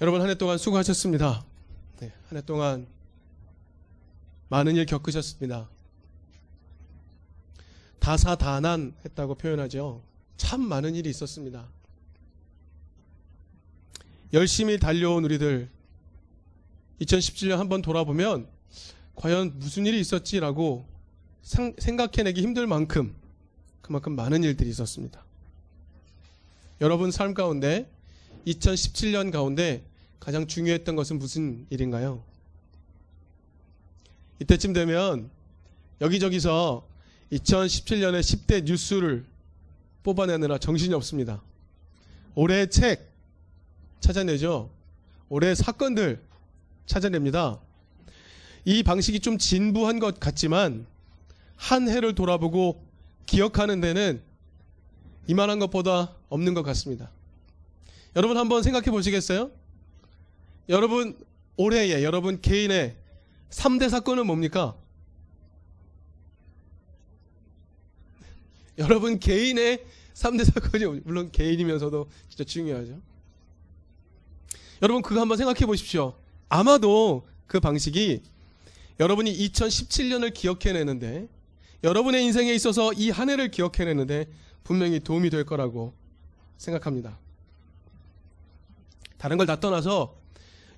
여러분 한 해 동안 수고하셨습니다. 네, 한해 동안 많은 일 겪으셨습니다. 다사다난 했다고 표현하죠. 참 많은 일이 있었습니다. 열심히 달려온 우리들 2017년 한번 돌아보면 과연 무슨 일이 있었지라고 생각해내기 힘들 만큼 그만큼 많은 일들이 있었습니다. 여러분 삶 가운데 2017년 가운데 가장 중요했던 것은 무슨 일인가요? 이때쯤 되면 여기저기서 2017년의 10대 뉴스를 뽑아내느라 정신이 없습니다. 올해의 책 찾아내죠. 올해의 사건들 찾아냅니다. 이 방식이 좀 진부한 것 같지만 한 해를 돌아보고 기억하는 데는 이만한 것보다 없는 것 같습니다. 여러분 한번 생각해 보시겠어요? 여러분 올해의 여러분 개인의 3대 사건은 뭡니까? 여러분 개인의 3대 사건이 물론 개인이면서도 진짜 중요하죠. 여러분 그거 한번 생각해 보십시오. 아마도 그 방식이 여러분이 2017년을 기억해내는데 여러분의 인생에 있어서 이 한 해를 기억해내는데 분명히 도움이 될 거라고 생각합니다. 다른 걸 다 떠나서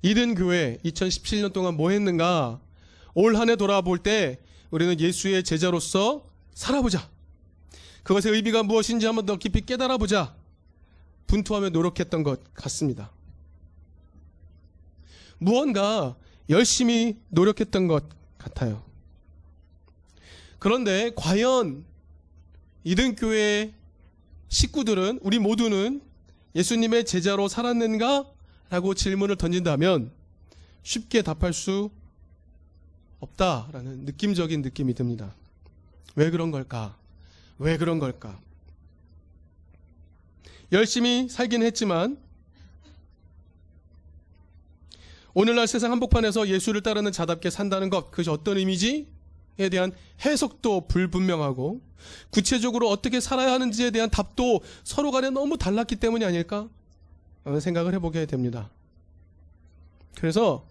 이든 교회 2017년 동안 뭐 했는가 올 한 해 돌아볼 때 우리는 예수의 제자로서 살아보자. 그것의 의미가 무엇인지 한번 더 깊이 깨달아보자. 분투하며 노력했던 것 같습니다. 무언가 열심히 노력했던 것 같아요. 그런데 과연 이등교회 식구들은 우리 모두는 예수님의 제자로 살았는가? 라고 질문을 던진다면 쉽게 답할 수 없다라는 느낌적인 느낌이 듭니다. 왜 그런 걸까? 왜 그런 걸까? 열심히 살긴 했지만 오늘날 세상 한복판에서 예수를 따르는 자답게 산다는 것, 그것이 어떤 의미지? 에 대한 해석도 불분명하고 구체적으로 어떻게 살아야 하는지에 대한 답도 서로 간에 너무 달랐기 때문이 아닐까? 라는 생각을 해보게 됩니다. 그래서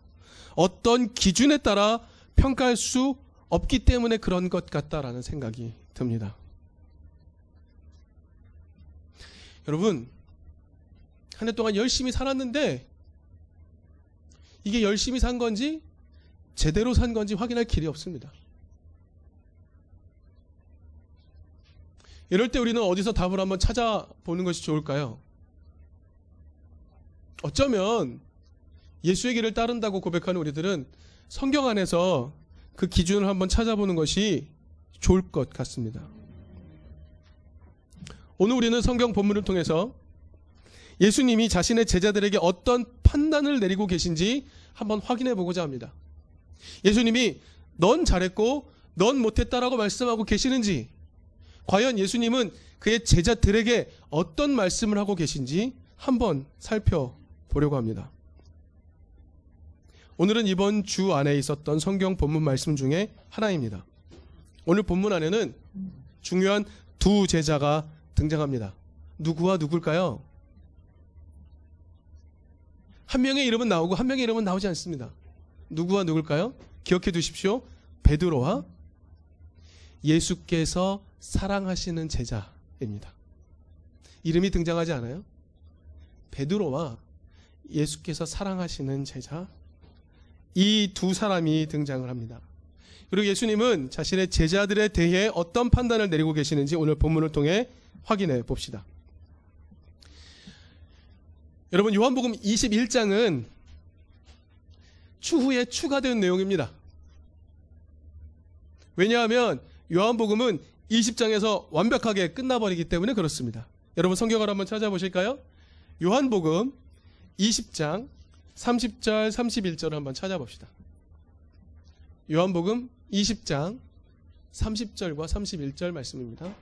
어떤 기준에 따라 평가할 수 없기 때문에 그런 것 같다라는 생각이 듭니다. 여러분, 한 해 동안 열심히 살았는데 이게 열심히 산 건지 제대로 산 건지 확인할 길이 없습니다. 이럴 때 우리는 어디서 답을 한번 찾아보는 것이 좋을까요? 어쩌면 예수의 길을 따른다고 고백하는 우리들은 성경 안에서 그 기준을 한번 찾아보는 것이 좋을 것 같습니다. 오늘 우리는 성경 본문을 통해서 예수님이 자신의 제자들에게 어떤 판단을 내리고 계신지 한번 확인해 보고자 합니다. 예수님이 넌 잘했고 넌 못했다라고 말씀하고 계시는지 과연 예수님은 그의 제자들에게 어떤 말씀을 하고 계신지 한번 살펴 보려고 합니다. 오늘은 이번 주 안에 있었던 성경 본문 말씀 중에 하나입니다. 오늘 본문 안에는 중요한 두 제자가 등장합니다. 누구와 누굴까요? 한 명의 이름은 나오고 한 명의 이름은 나오지 않습니다. 누구와 누굴까요? 기억해 두십시오. 베드로와 예수께서 사랑하시는 제자입니다. 이름이 등장하지 않아요? 베드로와 예수께서 사랑하시는 제자 이 두 사람이 등장을 합니다. 그리고 예수님은 자신의 제자들에 대해 어떤 판단을 내리고 계시는지 오늘 본문을 통해 확인해 봅시다. 여러분 요한복음 21장은 추후에 추가된 내용입니다. 왜냐하면 요한복음은 20장에서 완벽하게 끝나버리기 때문에 그렇습니다. 여러분 성경을 한번 찾아보실까요? 요한복음 20장 30절 31절을 한번 찾아봅시다. 요한복음 20장 30절과 31절 말씀입니다.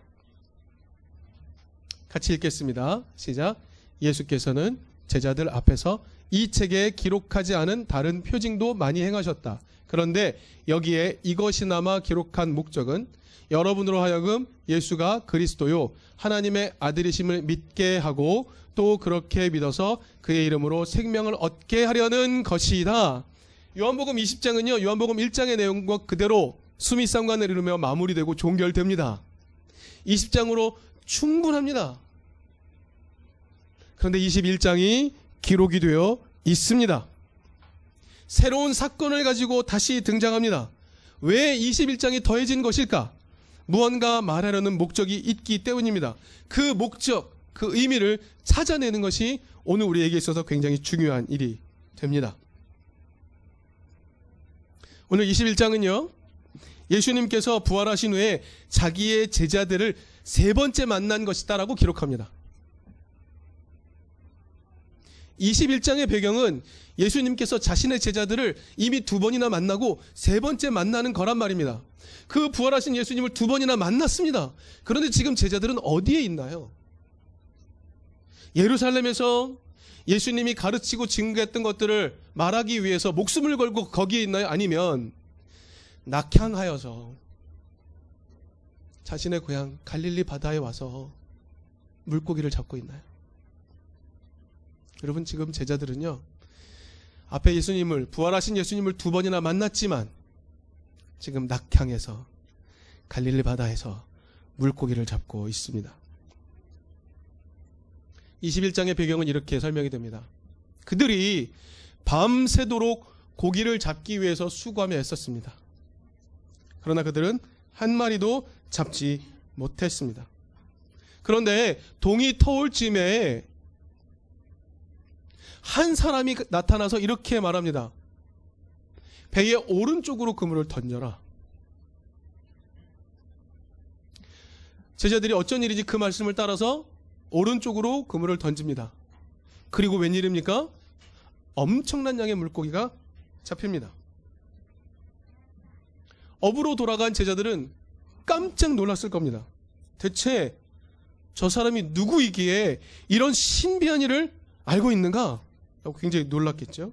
같이 읽겠습니다. 시작. 예수께서는 제자들 앞에서 이 책에 기록하지 않은 다른 표징도 많이 행하셨다. 그런데 여기에 이것이나마 기록한 목적은 여러분으로 하여금 예수가 그리스도요 하나님의 아들이심을 믿게 하고 또 그렇게 믿어서 그의 이름으로 생명을 얻게 하려는 것이다. 요한복음 20장은요 요한복음 1장의 내용과 그대로 수미상관을 이루며 마무리되고 종결됩니다. 20장으로 충분합니다. 그런데 21장이 기록이 되어 있습니다. 새로운 사건을 가지고 다시 등장합니다. 왜 21장이 더해진 것일까? 무언가 말하려는 목적이 있기 때문입니다. 그 목적, 그 의미를 찾아내는 것이 오늘 우리에게 있어서 굉장히 중요한 일이 됩니다. 오늘 21장은요, 예수님께서 부활하신 후에 자기의 제자들을 세 번째 만난 것이다라고 기록합니다. 21장의 배경은 예수님께서 자신의 제자들을 이미 두 번이나 만나고 세 번째 만나는 거란 말입니다. 그 부활하신 예수님을 두 번이나 만났습니다. 그런데 지금 제자들은 어디에 있나요? 예루살렘에서 예수님이 가르치고 증거했던 것들을 말하기 위해서 목숨을 걸고 거기에 있나요? 아니면 낙향하여서 자신의 고향 갈릴리 바다에 와서 물고기를 잡고 있나요? 여러분 지금 제자들은요 앞에 예수님을 부활하신 예수님을 두 번이나 만났지만 지금 낙향에서 갈릴리 바다에서 물고기를 잡고 있습니다. 21장의 배경은 이렇게 설명이 됩니다. 그들이 밤새도록 고기를 잡기 위해서 수고하며 애썼습니다. 그러나 그들은 한 마리도 잡지 못했습니다. 그런데 동이 터올 쯤에 한 사람이 나타나서 이렇게 말합니다. 배의 오른쪽으로 그물을 던져라. 제자들이 어쩐 일이지 그 말씀을 따라서 오른쪽으로 그물을 던집니다. 그리고 웬일입니까? 엄청난 양의 물고기가 잡힙니다. 업으로 돌아간 제자들은 깜짝 놀랐을 겁니다. 대체 저 사람이 누구이기에 이런 신비한 일을 알고 있는가? 굉장히 놀랐겠죠.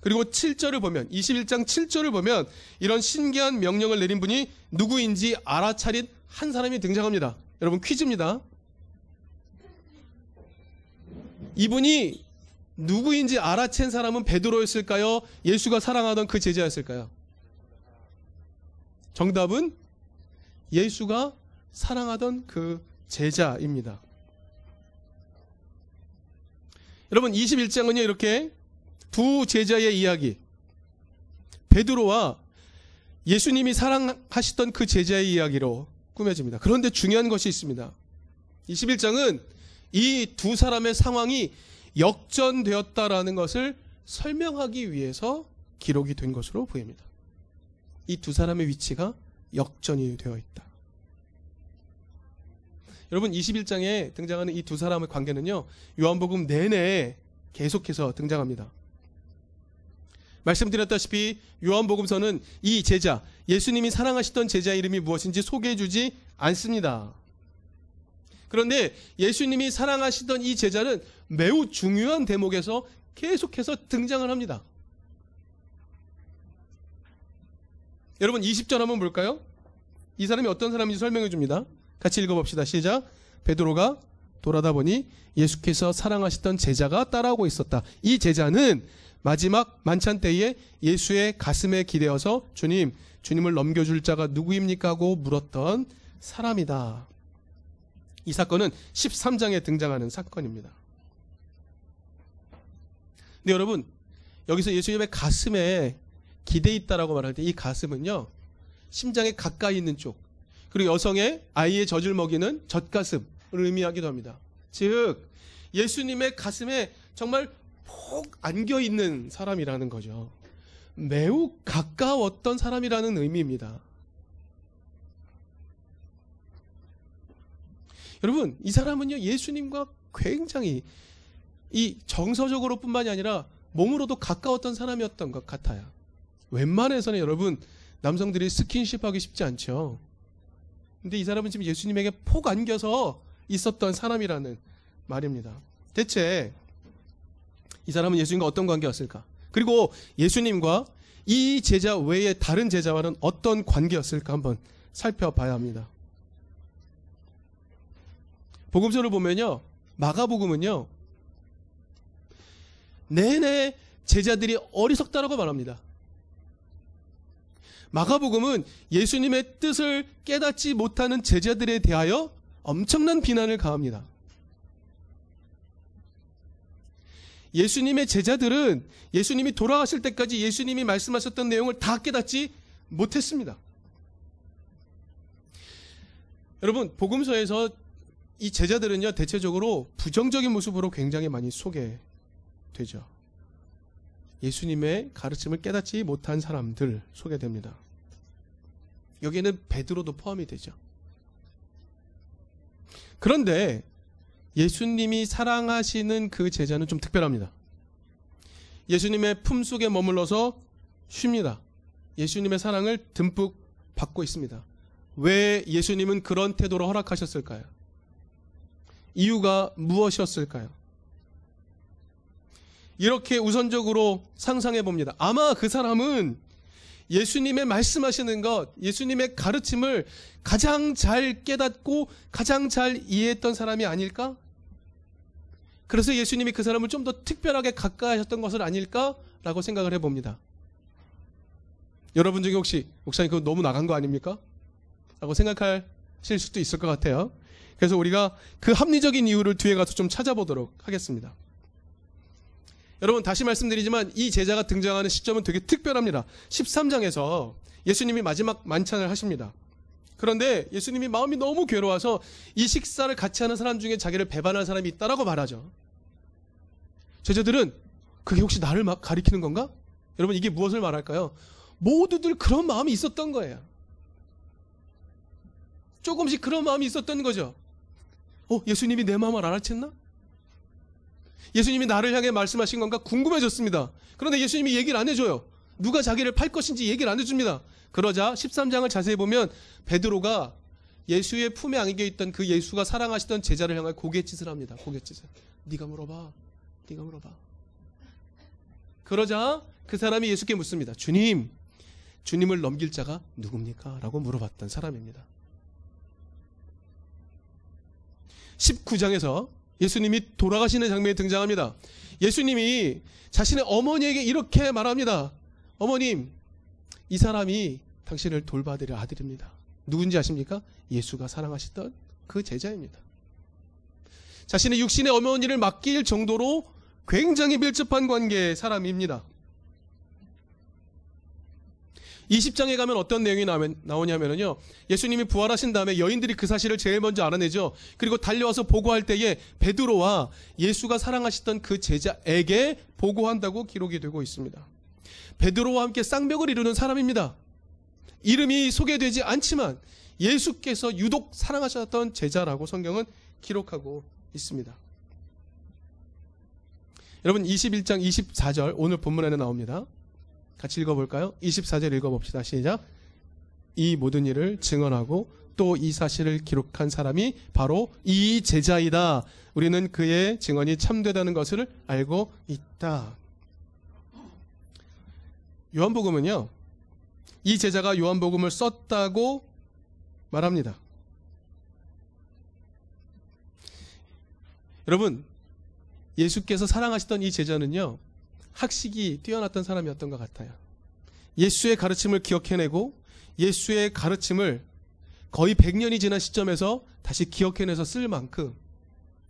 그리고 7절을 보면 21장 7절을 보면 이런 신기한 명령을 내린 분이 누구인지 알아차린 한 사람이 등장합니다. 여러분 퀴즈입니다. 이분이 누구인지 알아챈 사람은 베드로였을까요? 예수가 사랑하던 그 제자였을까요? 정답은 예수가 사랑하던 그 제자입니다. 여러분 21장은요 이렇게 두 제자의 이야기 베드로와 예수님이 사랑하시던 그 제자의 이야기로 꾸며집니다. 그런데 중요한 것이 있습니다. 21장은 이 두 사람의 상황이 역전되었다라는 것을 설명하기 위해서 기록이 된 것으로 보입니다. 이 두 사람의 위치가 역전이 되어 있다. 여러분 21장에 등장하는 이 두 사람의 관계는요. 요한복음 내내 계속해서 등장합니다. 말씀드렸다시피 요한복음서는 이 제자, 예수님이 사랑하시던 제자 이름이 무엇인지 소개해 주지 않습니다. 그런데 예수님이 사랑하시던 이 제자는 매우 중요한 대목에서 계속해서 등장을 합니다. 여러분 20절 한번 볼까요? 이 사람이 어떤 사람인지 설명해 줍니다. 같이 읽어봅시다. 시작. 베드로가 돌아다 보니 예수께서 사랑하시던 제자가 따라오고 있었다. 이 제자는 마지막 만찬 때에 예수의 가슴에 기대어서 주님, 주님을 넘겨줄 자가 누구입니까? 하고 물었던 사람이다. 이 사건은 13장에 등장하는 사건입니다. 근데 여러분, 여기서 예수님의 가슴에 기대 있다라고 말할 때 이 가슴은요, 심장에 가까이 있는 쪽, 그리고 여성의 아이의 젖을 먹이는 젖가슴을 의미하기도 합니다. 즉, 예수님의 가슴에 정말 푹 안겨 있는 사람이라는 거죠. 매우 가까웠던 사람이라는 의미입니다. 여러분, 이 사람은요, 예수님과 굉장히 이 정서적으로 뿐만이 아니라 몸으로도 가까웠던 사람이었던 것 같아요. 웬만해서는 여러분, 남성들이 스킨십 하기 쉽지 않죠. 근데 이 사람은 지금 예수님에게 폭 안겨서 있었던 사람이라는 말입니다. 대체 이 사람은 예수님과 어떤 관계였을까? 그리고 예수님과 이 제자 외에 다른 제자와는 어떤 관계였을까 한번 살펴봐야 합니다. 복음서를 보면요. 마가복음은요. 내내 제자들이 어리석다라고 말합니다. 마가복음은 예수님의 뜻을 깨닫지 못하는 제자들에 대하여 엄청난 비난을 가합니다. 예수님의 제자들은 예수님이 돌아가실 때까지 예수님이 말씀하셨던 내용을 다 깨닫지 못했습니다. 여러분, 복음서에서 이 제자들은요, 대체적으로 부정적인 모습으로 굉장히 많이 소개되죠. 예수님의 가르침을 깨닫지 못한 사람들 소개됩니다. 여기에는 베드로도 포함이 되죠. 그런데 예수님이 사랑하시는 그 제자는 좀 특별합니다. 예수님의 품 속에 머물러서 쉽니다. 예수님의 사랑을 듬뿍 받고 있습니다. 왜 예수님은 그런 태도로 허락하셨을까요? 이유가 무엇이었을까요? 이렇게 우선적으로 상상해 봅니다. 아마 그 사람은 예수님의 말씀하시는 것, 예수님의 가르침을 가장 잘 깨닫고 가장 잘 이해했던 사람이 아닐까? 그래서 예수님이 그 사람을 좀 더 특별하게 가까이 하셨던 것은 아닐까라고 생각을 해봅니다. 여러분 중에 혹시 목사님 그거 너무 나간 거 아닙니까? 라고 생각하실 수도 있을 것 같아요. 그래서 우리가 그 합리적인 이유를 뒤에 가서 좀 찾아보도록 하겠습니다. 여러분 다시 말씀드리지만 이 제자가 등장하는 시점은 되게 특별합니다. 13장에서 예수님이 마지막 만찬을 하십니다. 그런데 예수님이 마음이 너무 괴로워서 이 식사를 같이 하는 사람 중에 자기를 배반할 사람이 있다라고 말하죠. 제자들은 그게 혹시 나를 막 가리키는 건가? 여러분 이게 무엇을 말할까요? 모두들 그런 마음이 있었던 거예요. 조금씩 그런 마음이 있었던 거죠. 어, 예수님이 내 마음을 알아챘나? 예수님이 나를 향해 말씀하신 건가 궁금해졌습니다. 그런데 예수님이 얘기를 안 해줘요. 누가 자기를 팔 것인지 얘기를 안 해줍니다. 그러자 13장을 자세히 보면 베드로가 예수의 품에 안겨 있던 그 예수가 사랑하시던 제자를 향해 고갯짓을 합니다. 고갯짓을. 네가 물어봐. 네가 물어봐. 그러자 그 사람이 예수께 묻습니다. 주님, 주님을 넘길 자가 누굽니까? 라고 물어봤던 사람입니다. 19장에서 예수님이 돌아가시는 장면이 등장합니다. 예수님이 자신의 어머니에게 이렇게 말합니다. 어머님, 이 사람이 당신을 돌봐드릴 아들입니다. 누군지 아십니까? 예수가 사랑하시던 그 제자입니다. 자신의 육신의 어머니를 맡길 정도로 굉장히 밀접한 관계의 사람입니다. 20장에 가면 어떤 내용이 나오냐면요. 예수님이 부활하신 다음에 여인들이 그 사실을 제일 먼저 알아내죠. 그리고 달려와서 보고할 때에 베드로와 예수가 사랑하시던 그 제자에게 보고한다고 기록이 되고 있습니다. 베드로와 함께 쌍벽을 이루는 사람입니다. 이름이 소개되지 않지만 예수께서 유독 사랑하셨던 제자라고 성경은 기록하고 있습니다. 여러분 21장 24절 오늘 본문에는 나옵니다. 같이 읽어볼까요? 24절 읽어봅시다. 시작. 이 모든 일을 증언하고 또 이 사실을 기록한 사람이 바로 이 제자이다. 우리는 그의 증언이 참되다는 것을 알고 있다. 요한복음은요, 이 제자가 요한복음을 썼다고 말합니다. 여러분, 예수께서 사랑하시던 이 제자는요, 학식이 뛰어났던 사람이었던 것 같아요. 예수의 가르침을 기억해내고 예수의 가르침을 거의 100년이 지난 시점에서 다시 기억해내서 쓸 만큼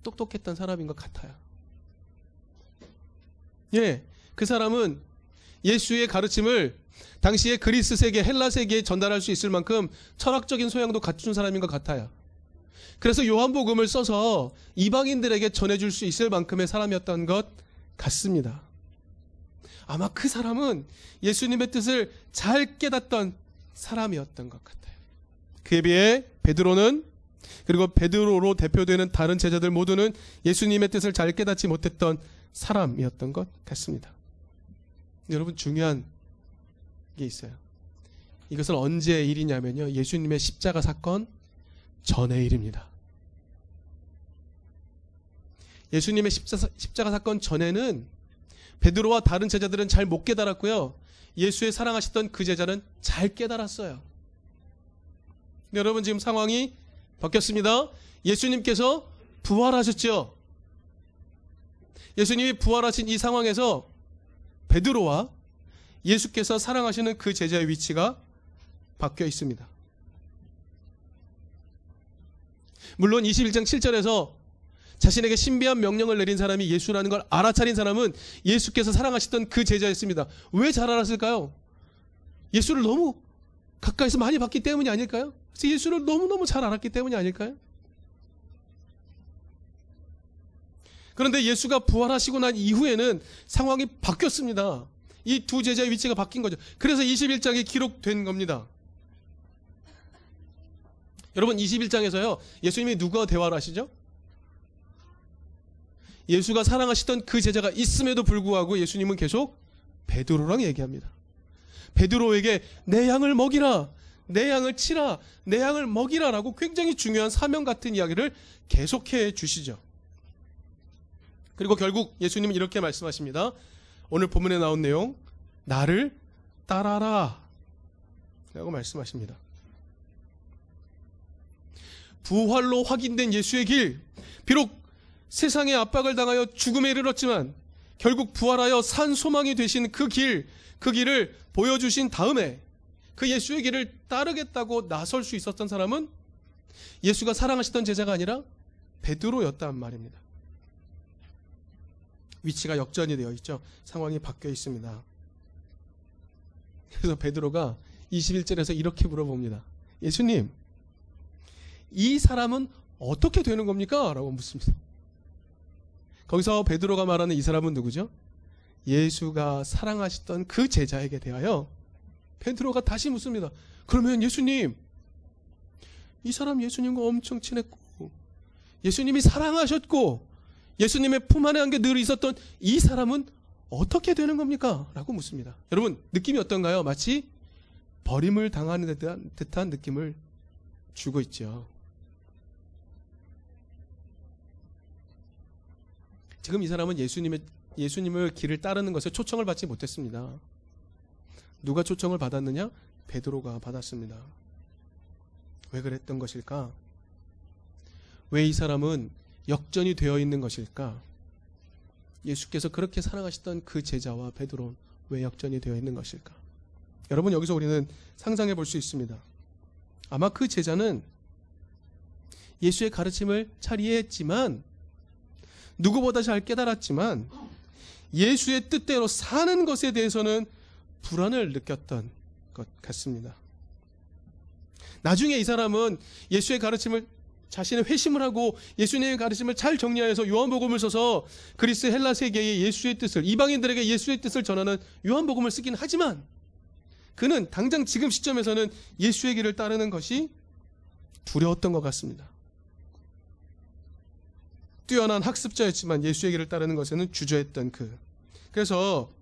똑똑했던 사람인 것 같아요. 예, 그 사람은 예수의 가르침을 당시에 그리스 세계, 헬라 세계에 전달할 수 있을 만큼 철학적인 소양도 갖춘 사람인 것 같아요. 그래서 요한복음을 써서 이방인들에게 전해줄 수 있을 만큼의 사람이었던 것 같습니다. 아마 그 사람은 예수님의 뜻을 잘 깨닫던 사람이었던 것 같아요. 그에 비해 베드로는 그리고 베드로로 대표되는 다른 제자들 모두는 예수님의 뜻을 잘 깨닫지 못했던 사람이었던 것 같습니다. 여러분 중요한 게 있어요. 이것은 언제 일이냐면요. 예수님의 십자가 사건 전의 일입니다. 예수님의 십자가, 십자가 사건 전에는 베드로와 다른 제자들은 잘 못 깨달았고요. 예수의 사랑하셨던 그 제자는 잘 깨달았어요. 여러분 지금 상황이 바뀌었습니다. 예수님께서 부활하셨죠. 예수님이 부활하신 이 상황에서 베드로와 예수께서 사랑하시는 그 제자의 위치가 바뀌어 있습니다. 물론 21장 7절에서 자신에게 신비한 명령을 내린 사람이 예수라는 걸 알아차린 사람은 예수께서 사랑하시던 그 제자였습니다. 왜 잘 알았을까요? 예수를 너무 가까이서 많이 봤기 때문이 아닐까요? 예수를 너무너무 잘 알았기 때문이 아닐까요? 그런데 예수가 부활하시고 난 이후에는 상황이 바뀌었습니다. 이 두 제자의 위치가 바뀐 거죠. 그래서 21장에 기록된 겁니다. 여러분 21장에서요. 예수님이 누구와 대화를 하시죠? 예수가 사랑하시던 그 제자가 있음에도 불구하고 예수님은 계속 베드로랑 얘기합니다. 베드로에게 내 양을 먹이라. 내 양을 치라. 내 양을 먹이라라고 굉장히 중요한 사명 같은 이야기를 계속해 주시죠. 그리고 결국 예수님은 이렇게 말씀하십니다. 오늘 본문에 나온 내용 나를 따라라 라고 말씀하십니다. 부활로 확인된 예수의 길 비록 세상의 압박을 당하여 죽음에 이르렀지만 결국 부활하여 산 소망이 되신 그 길, 그 길을 보여주신 다음에 그 예수의 길을 따르겠다고 나설 수 있었던 사람은 예수가 사랑하시던 제자가 아니라 베드로였단 말입니다. 위치가 역전이 되어 있죠. 상황이 바뀌어 있습니다. 그래서 베드로가 21절에서 이렇게 물어봅니다. 예수님, 이 사람은 어떻게 되는 겁니까? 라고 묻습니다. 거기서 베드로가 말하는 이 사람은 누구죠? 예수가 사랑하셨던 그 제자에게 대하여 베드로가 다시 묻습니다. 그러면 예수님, 이 사람 예수님과 엄청 친했고, 예수님이 사랑하셨고, 예수님의 품 안에 한 게 늘 있었던 이 사람은 어떻게 되는 겁니까? 라고 묻습니다. 여러분, 느낌이 어떤가요? 마치 버림을 당하는 듯한, 느낌을 주고 있죠. 지금 이 사람은 예수님의 예수님을 길을 따르는 것에 초청을 받지 못했습니다. 누가 초청을 받았느냐? 베드로가 받았습니다. 왜 그랬던 것일까? 왜 이 사람은 역전이 되어 있는 것일까? 예수께서 그렇게 사랑하셨던 그 제자와 베드로 왜 역전이 되어 있는 것일까? 여러분 여기서 우리는 상상해 볼 수 있습니다. 아마 그 제자는 예수의 가르침을 잘 이해했지만 누구보다 잘 깨달았지만 예수의 뜻대로 사는 것에 대해서는 불안을 느꼈던 것 같습니다. 나중에 이 사람은 예수의 가르침을 자신의 회심을 하고 예수님의 가르침을 잘 정리하여서 요한복음을 써서 그리스 헬라 세계의 예수의 뜻을 이방인들에게 예수의 뜻을 전하는 요한복음을 쓰긴 하지만 그는 당장 지금 시점에서는 예수의 길을 따르는 것이 두려웠던 것 같습니다. 뛰어난 학습자였지만 예수의 길을 따르는 것에는 주저했던 그. 그래서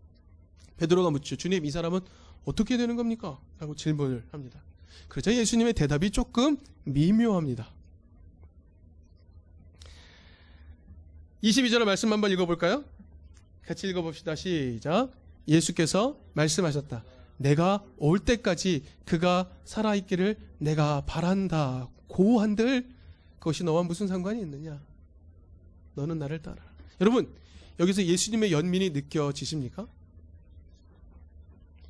베드로가 묻죠. 주님, 이 사람은 어떻게 되는 겁니까? 라고 질문을 합니다. 그러자 예수님의 대답이 조금 미묘합니다. 22절의 말씀 한번 읽어볼까요? 같이 읽어봅시다. 시작. 예수께서 말씀하셨다. 내가 올 때까지 그가 살아있기를 내가 바란다. 고한들 그것이 너와 무슨 상관이 있느냐? 너는 나를 따라. 여러분, 여기서 예수님의 연민이 느껴지십니까?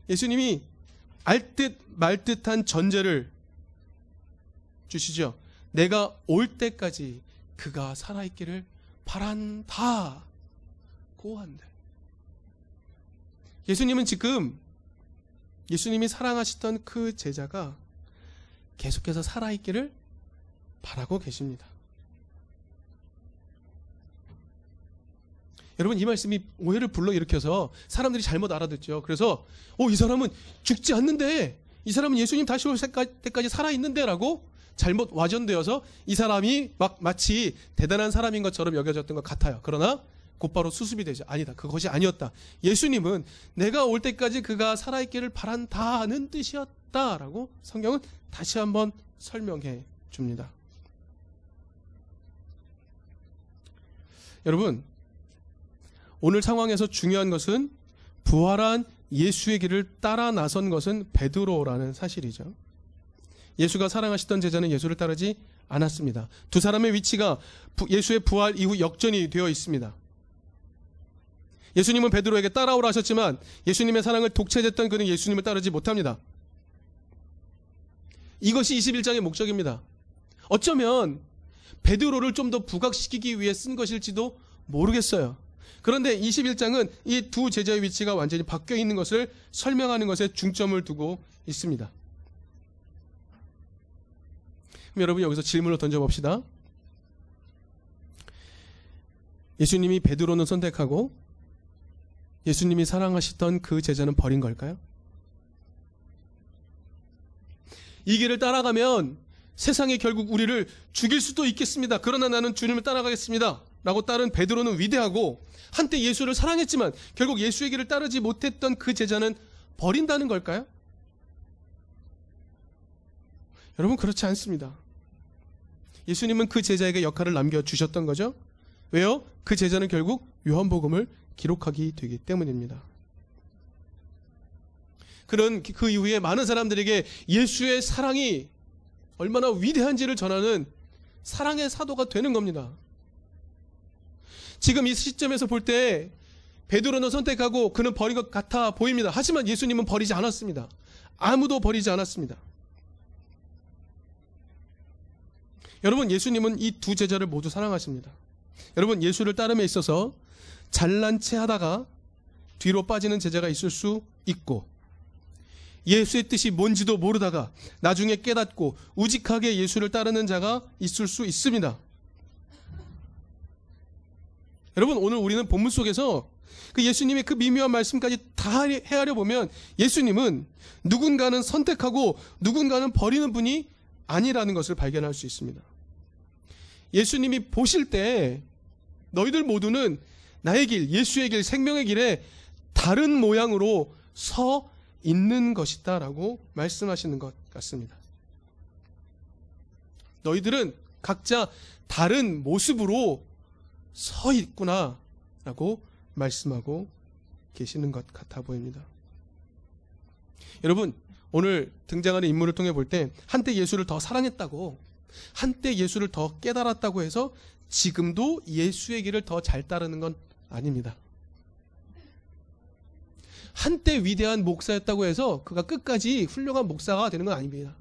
예수님이 알듯 말듯한 전제를 주시죠. 내가 올 때까지 그가 살아있기를 바란다. 고한데. 예수님은 지금 예수님이 사랑하시던 그 제자가 계속해서 살아있기를 바라고 계십니다. 여러분 이 말씀이 오해를 불러일으켜서 사람들이 잘못 알아듣죠. 그래서 어, 이 사람은 죽지 않는데 이 사람은 예수님 다시 올 때까지 살아 있는데라고 잘못 와전되어서 이 사람이 막 마치 대단한 사람인 것처럼 여겨졌던 것 같아요. 그러나 곧바로 수습이 되죠. 아니다. 그것이 아니었다. 예수님은 내가 올 때까지 그가 살아있기를 바란다는 뜻이었다라고 성경은 다시 한번 설명해 줍니다. 여러분, 오늘 상황에서 중요한 것은 부활한 예수의 길을 따라 나선 것은 베드로라는 사실이죠. 예수가 사랑하시던 제자는 예수를 따르지 않았습니다. 두 사람의 위치가 예수의 부활 이후 역전이 되어 있습니다. 예수님은 베드로에게 따라오라 하셨지만 예수님의 사랑을 독차지했던 그는 예수님을 따르지 못합니다. 이것이 21장의 목적입니다. 어쩌면 베드로를 좀 더 부각시키기 위해 쓴 것일지도 모르겠어요. 그런데 21장은 이 두 제자의 위치가 완전히 바뀌어 있는 것을 설명하는 것에 중점을 두고 있습니다. 그럼 여러분 여기서 질문을 던져봅시다. 예수님이 베드로는 선택하고 예수님이 사랑하시던 그 제자는 버린 걸까요? 이 길을 따라가면 세상이 결국 우리를 죽일 수도 있겠습니다. 그러나 나는 주님을 따라가겠습니다. 라고 따른 베드로는 위대하고 한때 예수를 사랑했지만 결국 예수의 길을 따르지 못했던 그 제자는 버린다는 걸까요? 여러분 그렇지 않습니다. 예수님은 그 제자에게 역할을 남겨주셨던 거죠. 왜요? 그 제자는 결국 요한복음을 기록하기 되기 때문입니다. 그런 그 이후에 많은 사람들에게 예수의 사랑이 얼마나 위대한지를 전하는 사랑의 사도가 되는 겁니다. 지금 이 시점에서 볼 때 베드로는 선택하고 그는 버린 것 같아 보입니다. 하지만 예수님은 버리지 않았습니다. 아무도 버리지 않았습니다. 여러분 예수님은 이 두 제자를 모두 사랑하십니다. 여러분 예수를 따름에 있어서 잘난 체 하다가 뒤로 빠지는 제자가 있을 수 있고 예수의 뜻이 뭔지도 모르다가 나중에 깨닫고 우직하게 예수를 따르는 자가 있을 수 있습니다. 여러분 오늘 우리는 본문 속에서 그 예수님의 그 미묘한 말씀까지 다 헤아려 보면 예수님은 누군가는 선택하고 누군가는 버리는 분이 아니라는 것을 발견할 수 있습니다. 예수님이 보실 때 너희들 모두는 나의 길, 예수의 길, 생명의 길에 다른 모양으로 서 있는 것이다 라고 말씀하시는 것 같습니다. 너희들은 각자 다른 모습으로 서 있구나 라고 말씀하고 계시는 것 같아 보입니다. 여러분, 오늘 등장하는 인물을 통해 볼 때 한때 예수를 더 사랑했다고 한때 예수를 더 깨달았다고 해서 지금도 예수의 길을 더 잘 따르는 건 아닙니다. 한때 위대한 목사였다고 해서 그가 끝까지 훌륭한 목사가 되는 건 아닙니다.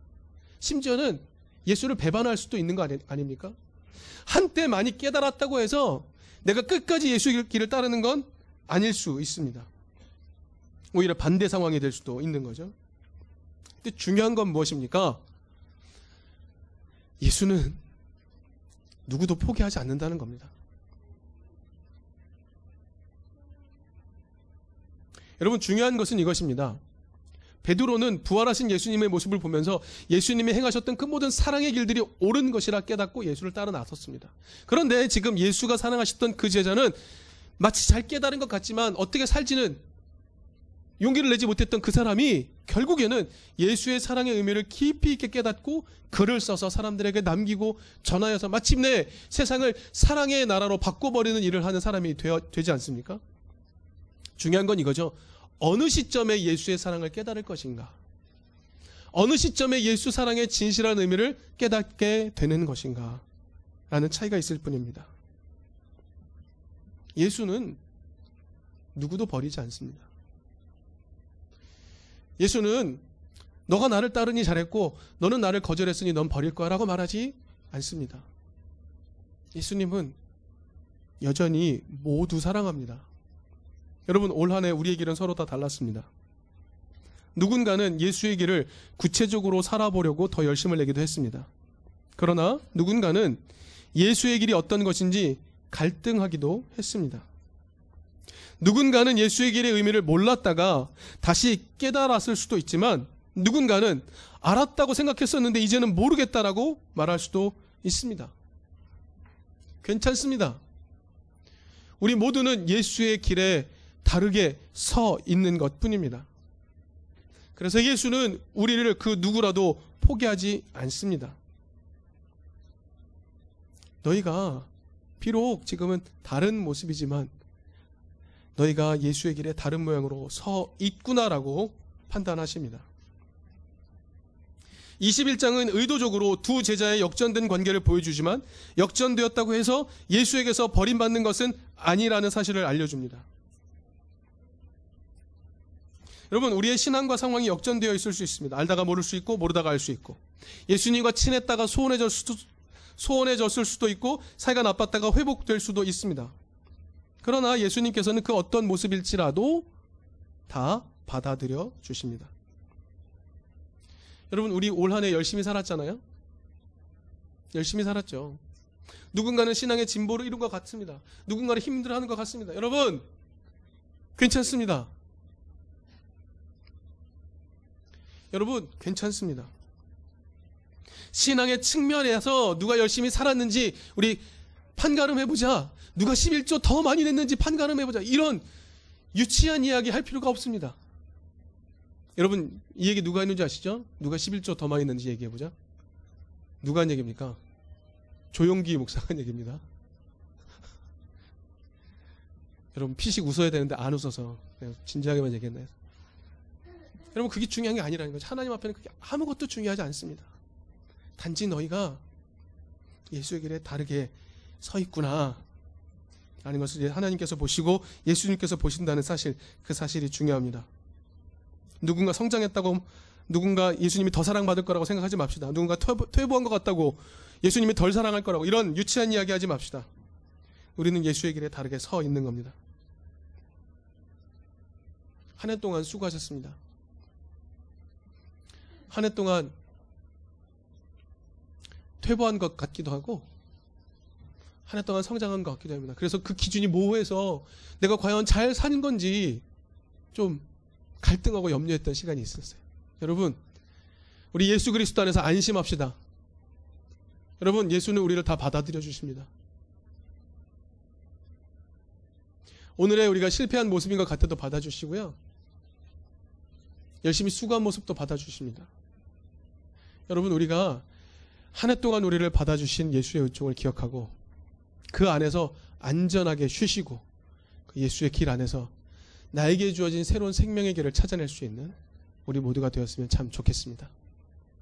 심지어는 예수를 배반할 수도 있는 거 아니, 아닙니까? 한때 많이 깨달았다고 해서 내가 끝까지 예수의 길을 따르는 건 아닐 수 있습니다. 오히려 반대 상황이 될 수도 있는 거죠. 근데 중요한 건 무엇입니까? 예수는 누구도 포기하지 않는다는 겁니다. 여러분 중요한 것은 이것입니다. 베드로는 부활하신 예수님의 모습을 보면서 예수님이 행하셨던 그 모든 사랑의 길들이 옳은 것이라 깨닫고 예수를 따라 나섰습니다. 그런데 지금 예수가 사랑하셨던 그 제자는 마치 잘 깨달은 것 같지만 어떻게 살지는 용기를 내지 못했던 그 사람이 결국에는 예수의 사랑의 의미를 깊이 있게 깨닫고 글을 써서 사람들에게 남기고 전하여서 마침내 세상을 사랑의 나라로 바꿔버리는 일을 하는 사람이 되어, 되지 않습니까? 중요한 건 이거죠. 어느 시점에 예수의 사랑을 깨달을 것인가? 어느 시점에 예수 사랑의 진실한 의미를 깨닫게 되는 것인가? 라는 차이가 있을 뿐입니다. 예수는 누구도 버리지 않습니다. 예수는 너가 나를 따르니 잘했고 너는 나를 거절했으니 넌 버릴 거야 라고 말하지 않습니다. 예수님은 여전히 모두 사랑합니다. 여러분 올 한해 우리의 길은 서로 다 달랐습니다. 누군가는 예수의 길을 구체적으로 살아보려고 더 열심을 내기도 했습니다. 그러나 누군가는 예수의 길이 어떤 것인지 갈등하기도 했습니다. 누군가는 예수의 길의 의미를 몰랐다가 다시 깨달았을 수도 있지만 누군가는 알았다고 생각했었는데 이제는 모르겠다라고 말할 수도 있습니다. 괜찮습니다. 우리 모두는 예수의 길에 다르게 서 있는 것 뿐입니다. 그래서 예수는 우리를 그 누구라도 포기하지 않습니다. 너희가 비록 지금은 다른 모습이지만 너희가 예수의 길에 다른 모양으로 서 있구나라고 판단하십니다. 21장은 의도적으로 두 제자의 역전된 관계를 보여주지만 역전되었다고 해서 예수에게서 버림받는 것은 아니라는 사실을 알려줍니다. 여러분, 우리의 신앙과 상황이 역전되어 있을 수 있습니다. 알다가 모를 수 있고, 모르다가 알 수 있고. 예수님과 친했다가 소원해졌 수도, 소원해졌을 수도 있고, 사이가 나빴다가 회복될 수도 있습니다. 그러나 예수님께서는 그 어떤 모습일지라도 다 받아들여 주십니다. 여러분, 우리 올 한 해 열심히 살았잖아요? 열심히 살았죠. 누군가는 신앙의 진보를 이룬 것 같습니다. 누군가는 힘들어 하는 것 같습니다. 여러분, 괜찮습니다. 여러분, 괜찮습니다. 신앙의 측면에서 누가 열심히 살았는지 우리 판가름 해보자. 누가 11조 더 많이 냈는지 판가름 해보자. 이런 유치한 이야기 할 필요가 없습니다. 여러분, 이 얘기 누가 했는지 아시죠? 누가 11조 더 많이 냈는지 얘기해보자. 누가 한 얘기입니까? 조용기 목사가 한 얘기입니다. 여러분, 피식 웃어야 되는데 안 웃어서 진지하게만 얘기했나요? 여러분, 그게 중요한 게 아니라는 거죠. 하나님 앞에는 그게 아무것도 중요하지 않습니다. 단지 너희가 예수의 길에 다르게 서 있구나. 라는 것을 하나님께서 보시고 예수님께서 보신다는 사실, 그 사실이 중요합니다. 누군가 성장했다고 누군가 예수님이 더 사랑받을 거라고 생각하지 맙시다. 누군가 퇴보한 것 같다고 예수님이 덜 사랑할 거라고 이런 유치한 이야기 하지 맙시다. 우리는 예수의 길에 다르게 서 있는 겁니다. 한 해 동안 수고하셨습니다. 한 해 동안 퇴보한 것 같기도 하고 한 해 동안 성장한 것 같기도 합니다. 그래서 그 기준이 모호해서 내가 과연 잘 사는 건지 좀 갈등하고 염려했던 시간이 있었어요. 여러분, 우리 예수 그리스도 안에서 안심합시다. 여러분, 예수는 우리를 다 받아들여 주십니다. 오늘의 우리가 실패한 모습인 것 같아도 받아주시고요. 열심히 수고한 모습도 받아주십니다. 여러분, 우리가 한 해 동안 우리를 받아주신 예수의 은총을 기억하고 그 안에서 안전하게 쉬시고 그 예수의 길 안에서 나에게 주어진 새로운 생명의 길을 찾아낼 수 있는 우리 모두가 되었으면 참 좋겠습니다.